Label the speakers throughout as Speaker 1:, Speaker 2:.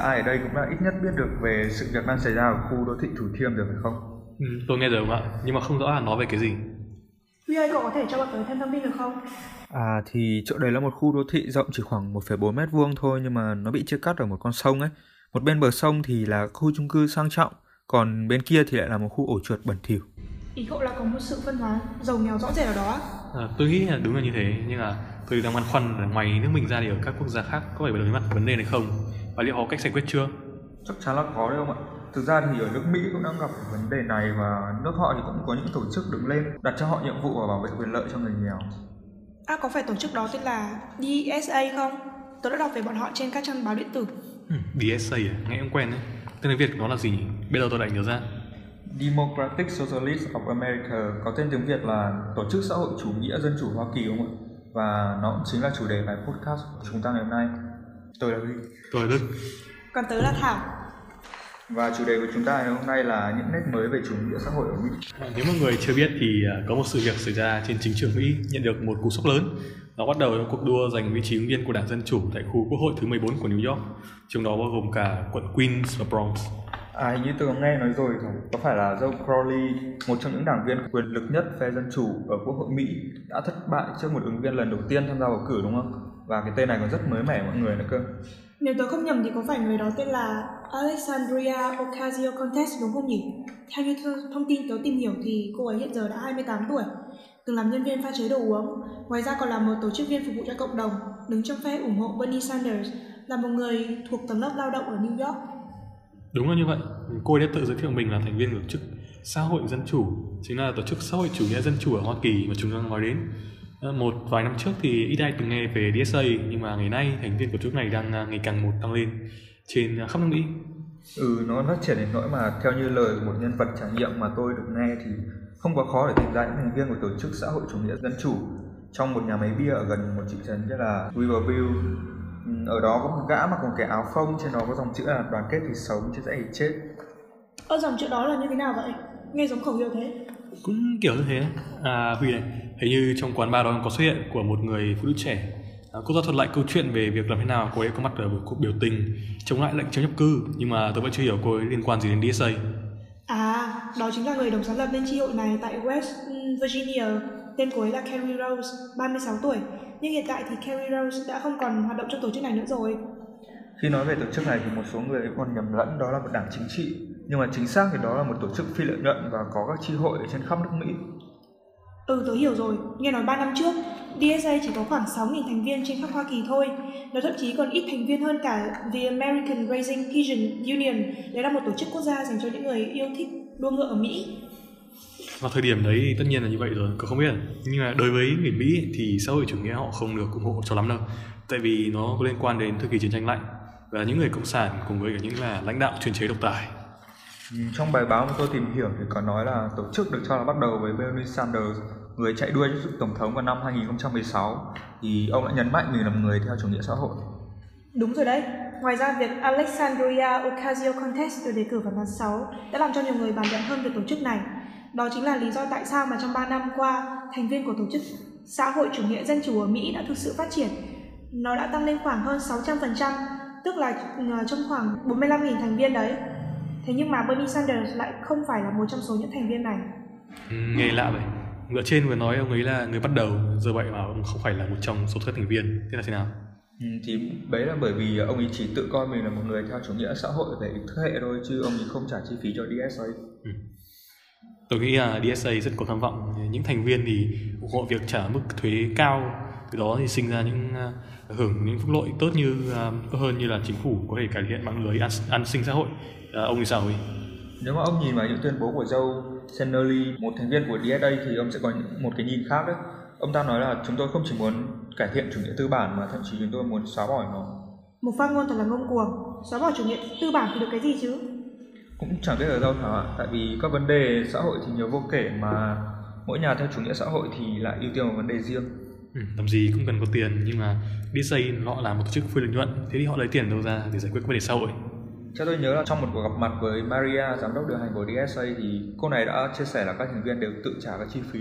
Speaker 1: ai ở đây cũng đã ít nhất biết được về sự việc đang xảy ra ở khu đô thị Thủ Thiêm rồi phải không?
Speaker 2: Ừ, tôi nghe rồi không ạ, nhưng mà không rõ là nói về cái gì.
Speaker 3: Huy ơi, cậu có thể cho bọn tớ thêm thông tin được không?
Speaker 1: À thì chỗ đấy là một khu đô thị rộng chỉ khoảng 1,4 mét vuông thôi nhưng mà nó bị chia cắt ở một con sông ấy. Một bên bờ sông thì là khu chung cư sang trọng, còn bên kia thì lại là một khu ổ chuột bẩn thỉu.
Speaker 3: Ý cậu là có một sự phân hóa giàu nghèo rõ rệt ở đó.
Speaker 2: À, tôi nghĩ là đúng là như thế, nhưng mà tôi đang băn khoăn là ngoài nước mình ra thì ở các quốc gia khác có phải đối mặt vấn đề này không? Và liệu họ có cách giải quyết chưa?
Speaker 1: Chắc chắn là có đấy không ạ? Thực ra thì ở nước Mỹ cũng đang gặp vấn đề này và nước họ thì cũng có những tổ chức đứng lên đặt cho họ nhiệm vụ và bảo vệ quyền lợi cho người nghèo.
Speaker 3: À có phải tổ chức đó tên là DSA không? Tớ đã đọc về bọn họ trên các trang báo điện tử.
Speaker 2: Ừ, DSA à? Nghe cũng quen đấy. Tên tiếng Việt nó là gì nhỉ? Bây giờ tôi lại nhớ ra.
Speaker 1: Democratic Socialist of America có tên tiếng Việt là Tổ chức Xã hội Chủ nghĩa Dân chủ Hoa Kỳ đúng không ạ? Và nó cũng chính là chủ đề bài podcast của chúng ta ngày hôm nay. Tôi là Huy.
Speaker 2: Tôi là Đức.
Speaker 3: Còn tớ là Thảo.
Speaker 1: Và chủ đề của chúng ta ngày hôm nay là những nét mới về chủ nghĩa xã hội ở Mỹ.
Speaker 2: À, nếu mọi người chưa biết thì à, có một sự việc xảy ra trên chính trường Mỹ nhận được một cú sốc lớn. Nó bắt đầu cuộc đua giành vị trí ứng viên của đảng Dân Chủ tại khu quốc hội thứ 14 của New York, trong đó bao gồm cả quận Queens và Bronx.
Speaker 1: À hình như tôi có nghe nói rồi có phải là Joe Crowley, một trong những đảng viên quyền lực nhất phe Dân Chủ ở Quốc hội Mỹ đã thất bại trước một ứng viên lần đầu tiên tham gia bầu cử đúng không? Và cái tên này còn rất mới mẻ mọi người nữa cơ.
Speaker 3: Nếu tớ không nhầm thì có phải người đó tên là Alexandria Ocasio-Cortez đúng không nhỉ? Theo như thông tin tớ tìm hiểu thì cô ấy hiện giờ đã 28 tuổi, từng làm nhân viên pha chế đồ uống, ngoài ra còn là một tổ chức viên phục vụ cho cộng đồng, đứng trong phe ủng hộ Bernie Sanders, là một người thuộc tầng lớp lao động ở New York.
Speaker 2: Đúng là như vậy, cô ấy đã tự giới thiệu mình là thành viên của tổ chức xã hội dân chủ, chính là tổ chức xã hội chủ nghĩa dân chủ ở Hoa Kỳ mà chúng ta nói đến. Ờ, một vài năm trước thì ít ai từng nghe về DSA, nhưng mà ngày nay thành viên của tổ chức này đang à, ngày càng một tăng lên trên à, khắp nước Mỹ.
Speaker 1: Ừ, nó phát triển đến nỗi mà theo như lời của một nhân vật trải nghiệm mà tôi được nghe thì không quá khó để tìm ra những thành viên của tổ chức xã hội chủ nghĩa dân chủ trong một nhà máy bia ở gần một thị trấn như là Riverview Ừ, ở đó có một gã mặc một cái áo phông trên đó có dòng chữ là đoàn kết thì sống chứ dễ thì chết
Speaker 3: Ơ dòng chữ đó là như thế nào vậy? Nghe giống khẩu hiệu thế
Speaker 2: Cũng kiểu như thế. À Huy này, hình như trong quán bar đó có xuất hiện của một người phụ nữ trẻ. À, Cô ra thuật lại câu chuyện về việc làm thế nào cô ấy có mặt ở một cuộc biểu tình chống lại lệnh chống nhập cư Nhưng mà tôi vẫn chưa hiểu cô ấy liên quan gì đến DSA
Speaker 3: À, đó chính là người đồng sáng lập nên tri hội này tại West Virginia Tên cô ấy là Carrie Rose, 36 tuổi. Nhưng hiện tại thì Carrie Rose đã không còn hoạt động trong tổ chức này nữa rồi.
Speaker 1: Khi nói về tổ chức này thì một số người còn nhầm lẫn đó là một đảng chính trị, nhưng mà chính xác thì đó là một tổ chức phi lợi nhuận và có các chi hội ở trên khắp nước Mỹ.
Speaker 3: Ừ, tớ hiểu rồi. Nghe nói 3 năm trước, DSA chỉ có khoảng 6.000 thành viên trên khắp Hoa Kỳ thôi. Nó thậm chí còn ít thành viên hơn cả The American Racing Pigeon Union. Đấy là một tổ chức quốc gia dành cho những người yêu thích đua ngựa ở Mỹ
Speaker 2: vào thời điểm đấy tất nhiên là như vậy rồi cậu không biết nhưng mà đối với người mỹ thì xã hội chủ nghĩa họ không được ủng hộ cho lắm đâu tại vì nó có liên quan đến thời kỳ chiến tranh lạnh và những người cộng sản cùng với cả những là lãnh đạo chuyên chế độc tài
Speaker 1: trong bài báo mà tôi tìm hiểu thì có nói là tổ chức được cho là bắt đầu với Bernie Sanders người chạy đua cho tổng thống vào năm 2016 thì ông đã nhấn mạnh mình là người theo chủ nghĩa xã hội
Speaker 3: Đúng rồi đấy. Ngoài ra, việc Alexandria Ocasio-Cortez được đề cử vào tháng 6 đã làm cho nhiều người bàn luận hơn về tổ chức này. Đó chính là lý do tại sao mà trong 3 năm qua, thành viên của tổ chức xã hội chủ nghĩa dân chủ ở Mỹ đã thực sự phát triển. Nó đã tăng lên khoảng hơn 600%, tức là ờ, trong khoảng 45.000 thành viên đấy. Thế nhưng mà Bernie Sanders lại không phải là một trong số những thành viên này.
Speaker 2: Ừ, nghe lạ vậy. Ngựa trên vừa nói ông ấy là người bắt đầu, giờ vậy mà ông không phải là một trong số các thành viên. Thế là thế nào?
Speaker 1: Ừ, thì đấy là bởi vì ông ấy chỉ tự coi mình là một người theo chủ nghĩa xã hội về thế hệ thôi chứ ông ấy không trả chi phí cho DSA. Ừ
Speaker 2: tôi nghĩ là DSA rất có tham vọng những thành viên thì ủng hộ việc trả mức thuế cao từ đó thì sinh ra những uh, hưởng những phúc lợi tốt như uh, hơn như là chính phủ có thể cải thiện mạng lưới an, an sinh xã hội uh, ông thì sao ấy
Speaker 1: nếu mà ông nhìn vào những tuyên bố của Joe Sennerly một thành viên của DSA thì ông sẽ có một cái nhìn khác đấy. Ông ta nói là chúng tôi không chỉ muốn cải thiện chủ nghĩa tư bản mà thậm chí chúng tôi muốn xóa bỏ nó.
Speaker 3: Một phát ngôn thật là ngông cuồng. Xóa bỏ chủ nghĩa tư bản thì được cái gì chứ?
Speaker 1: Cũng chẳng biết ở đâu thảo ạ. Tại vì các vấn đề xã hội thì nhiều vô kể mà mỗi nhà theo chủ nghĩa xã hội thì lại ưu tiên một vấn đề riêng.
Speaker 2: Ừ, làm gì cũng cần có tiền nhưng mà DSA họ là một tổ chức phi lợi nhuận. Thế thì họ lấy tiền đâu ra để giải quyết vấn đề xã hội
Speaker 1: cho tôi nhớ là trong một cuộc gặp mặt với Maria, giám đốc điều hành của DSA thì cô này đã chia sẻ là các thành viên đều tự trả các chi phí.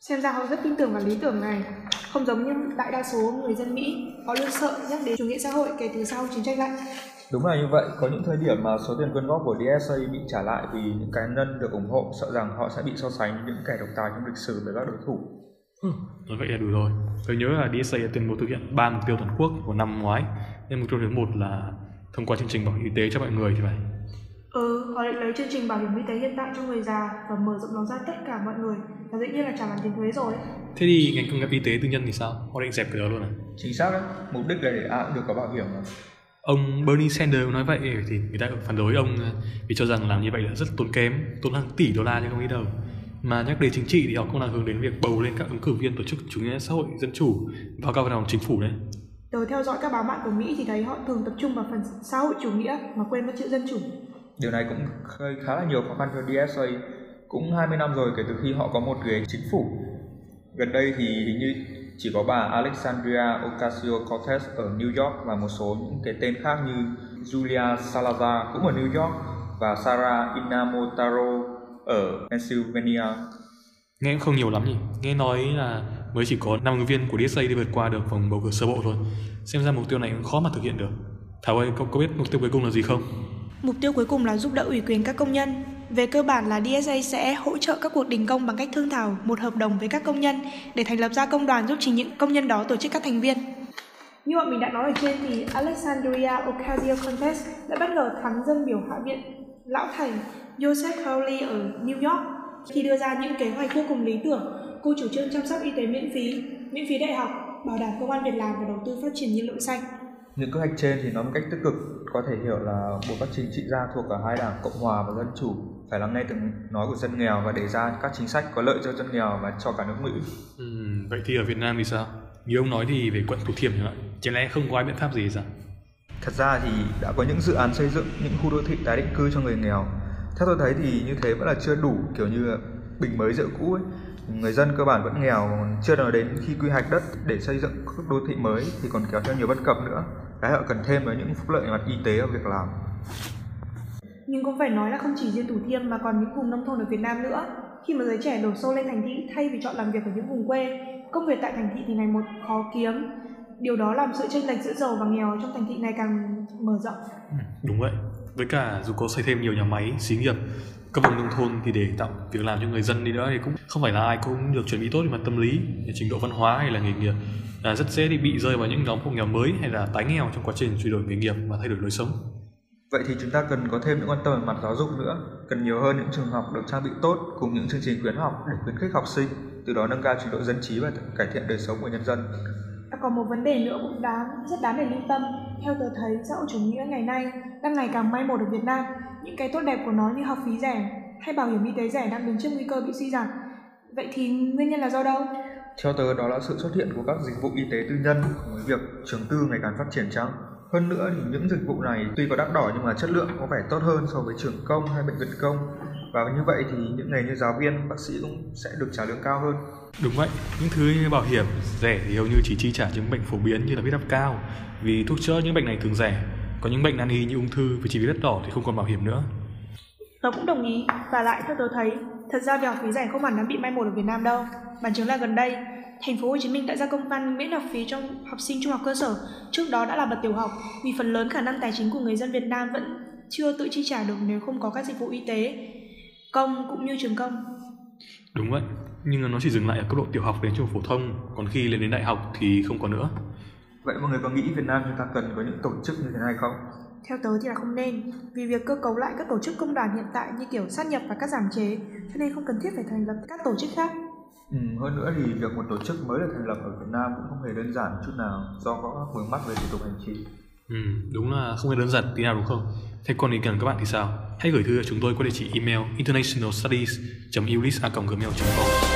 Speaker 3: Xem ra họ rất tin tưởng vào lý tưởng này. Không giống như đại đa số người dân Mỹ, họ luôn sợ nhắc đến chủ nghĩa xã hội kể từ sau chiến tranh lạnh.
Speaker 1: Đúng là như vậy, có những thời điểm mà số tiền quyên góp của DSA bị trả lại vì những cá nhân được ủng hộ sợ rằng họ sẽ bị so sánh những kẻ độc tài trong lịch sử với các đối thủ.
Speaker 2: Ừ, nói vậy là đủ rồi. Tôi nhớ là DSA đã tuyên bố thực hiện 3 mục tiêu toàn quốc của năm ngoái. Nên mục tiêu thứ một là thông qua chương trình bảo hiểm y tế cho mọi người thì phải.
Speaker 3: Ừ, họ định lấy chương trình bảo hiểm y tế hiện tại cho người già và mở rộng nó ra tất cả mọi người và dĩ nhiên là trả bản tiền thuế rồi.
Speaker 2: Thế thì ngành công nghiệp y tế tư nhân thì sao? Họ định dẹp cái đó luôn à?
Speaker 1: Chính xác đấy, mục đích là để ai cũng được có bảo hiểm mà.
Speaker 2: Ông Bernie Sanders nói vậy thì người ta phản đối ông vì cho rằng làm như vậy là rất tốn kém, tốn hàng tỷ đô la chứ không ít đâu. Mà nhắc đến chính trị thì họ cũng đang hướng đến việc bầu lên các ứng cử viên tổ chức chủ nghĩa xã hội dân chủ vào các văn phòng chính phủ đấy.
Speaker 3: Tớ theo dõi các báo mạng của Mỹ thì thấy họ thường tập trung vào phần xã hội chủ nghĩa mà quên mất chữ dân chủ.
Speaker 1: Điều này cũng gây khá là nhiều khó khăn cho DSA. Cũng 20 năm rồi kể từ khi họ có một ghế chính phủ. Gần đây thì hình như chỉ có bà Alexandria Ocasio-Cortez ở New York và một số những cái tên khác như Julia Salazar cũng ở New York và Sarah Inamotaro ở Pennsylvania.
Speaker 2: Nghe cũng không nhiều lắm nhỉ. Nghe nói là mới chỉ có 5 ứng viên của DSA đi vượt qua được vòng bầu cử sơ bộ thôi. Xem ra mục tiêu này cũng khó mà thực hiện được. Thảo ơi, cậu có biết mục tiêu cuối cùng là gì không?
Speaker 3: Mục tiêu cuối cùng là giúp đỡ ủy quyền các công nhân. Về cơ bản là DSA sẽ hỗ trợ các cuộc đình công bằng cách thương thảo một hợp đồng với các công nhân để thành lập ra công đoàn giúp chính những công nhân đó tổ chức các thành viên. Như bọn mình đã nói ở trên thì Alexandria Ocasio-Cortez đã bất ngờ thắng dân biểu hạ viện lão thành Joseph Crowley ở New York khi đưa ra những kế hoạch vô cùng lý tưởng. Cô chủ trương chăm sóc y tế miễn phí, miễn phí đại học, bảo đảm công an việc làm và đầu tư phát triển nhiên liệu xanh.
Speaker 1: Những kế hoạch trên thì nói một cách tích cực có thể hiểu là bộ các chính trị gia thuộc cả hai đảng Cộng hòa và Dân chủ phải lắng nghe từng nói của dân nghèo và đề ra các chính sách có lợi cho dân nghèo và cho cả nước Mỹ.
Speaker 2: Ừ, vậy thì ở Việt Nam thì sao? Như ông nói thì về quận Thủ Thiêm chẳng hạn, chẳng lẽ không có ai biện pháp gì sao?
Speaker 1: Thật ra thì đã có những dự án xây dựng những khu đô thị tái định cư cho người nghèo. Theo tôi thấy thì như thế vẫn là chưa đủ kiểu như bình mới rượu cũ ấy. Người dân cơ bản vẫn nghèo, chưa nói đến khi quy hoạch đất để xây dựng các đô thị mới thì còn kéo theo nhiều bất cập nữa. Cái họ cần thêm là những phúc lợi mặt y tế và việc làm.
Speaker 3: Nhưng cũng phải nói là không chỉ riêng Thủ Thiêm mà còn những vùng nông thôn ở Việt Nam nữa. Khi mà giới trẻ đổ xô lên thành thị thay vì chọn làm việc ở những vùng quê, công việc tại thành thị thì ngày một khó kiếm. Điều đó làm sự chênh lệch giữa giàu và nghèo trong thành thị ngày càng mở rộng.
Speaker 2: Ừ, đúng vậy. Với cả dù có xây thêm nhiều nhà máy, xí nghiệp, các vùng nông thôn thì để tạo việc làm cho người dân đi nữa thì cũng không phải là ai cũng được chuẩn bị tốt về mặt tâm lý, trình độ văn hóa hay là nghề nghiệp là rất dễ thì bị rơi vào những nhóm hộ nghèo mới hay là tái nghèo trong quá trình chuyển đổi nghề nghiệp và thay đổi lối sống.
Speaker 1: Vậy thì chúng ta cần có thêm những quan tâm về mặt giáo dục nữa, cần nhiều hơn những trường học được trang bị tốt cùng những chương trình khuyến học để khuyến khích học sinh, từ đó nâng cao trình độ dân trí và cải thiện đời sống của nhân dân.
Speaker 3: Còn một vấn đề nữa cũng đáng rất đáng để lưu tâm. Theo tớ thấy, xã hội chủ nghĩa ngày nay đang ngày càng may một ở Việt Nam. Những cái tốt đẹp của nó như học phí rẻ hay bảo hiểm y tế rẻ đang đứng trước nguy cơ bị suy giảm. Vậy thì nguyên nhân là do đâu?
Speaker 1: Theo tớ đó là sự xuất hiện của các dịch vụ y tế tư nhân cùng với việc trường tư ngày càng phát triển chăng? Hơn nữa thì những dịch vụ này tuy có đắt đỏ nhưng mà chất lượng có vẻ tốt hơn so với trường công hay bệnh viện công. Và như vậy thì những nghề như giáo viên, bác sĩ cũng sẽ được trả lương cao hơn.
Speaker 2: Đúng vậy, những thứ như bảo hiểm rẻ thì hầu như chỉ chi trả những bệnh phổ biến như là huyết áp cao vì thuốc chữa những bệnh này thường rẻ. Có những bệnh nan y như ung thư vì chi phí đắt đỏ thì không còn bảo hiểm nữa.
Speaker 3: Tớ cũng đồng ý và lại theo tớ thấy thật ra việc học phí rẻ không hẳn đã bị mai một ở Việt Nam đâu. Bằng chứng là gần đây thành phố Hồ Chí Minh đã ra công văn miễn học phí cho học sinh trung học cơ sở, trước đó đã là bậc tiểu học, vì phần lớn khả năng tài chính của người dân Việt Nam vẫn chưa tự chi trả được nếu không có các dịch vụ y tế công cũng như trường công.
Speaker 2: Đúng vậy, nhưng nó chỉ dừng lại ở cấp độ tiểu học đến trung học phổ thông, còn khi lên đến đại học thì không có nữa.
Speaker 1: Vậy mọi người có nghĩ Việt Nam chúng ta cần có những tổ chức như thế này không?
Speaker 3: Theo tớ thì là không nên, vì việc cơ cấu lại các tổ chức công đoàn hiện tại như kiểu sát nhập và các giảm chế, cho nên không cần thiết phải thành lập các tổ chức khác.
Speaker 1: Ừ, hơn nữa thì việc một tổ chức mới được thành lập ở Việt Nam cũng không hề đơn giản chút nào do có các vướng mắc về thủ tục hành chính.
Speaker 2: Ừ, đúng là không hề đơn giản tí nào đúng không? Thế còn ý kiến của các bạn thì sao? Hãy gửi thư cho chúng tôi qua địa chỉ email internationalstudies.ulis.gmail.com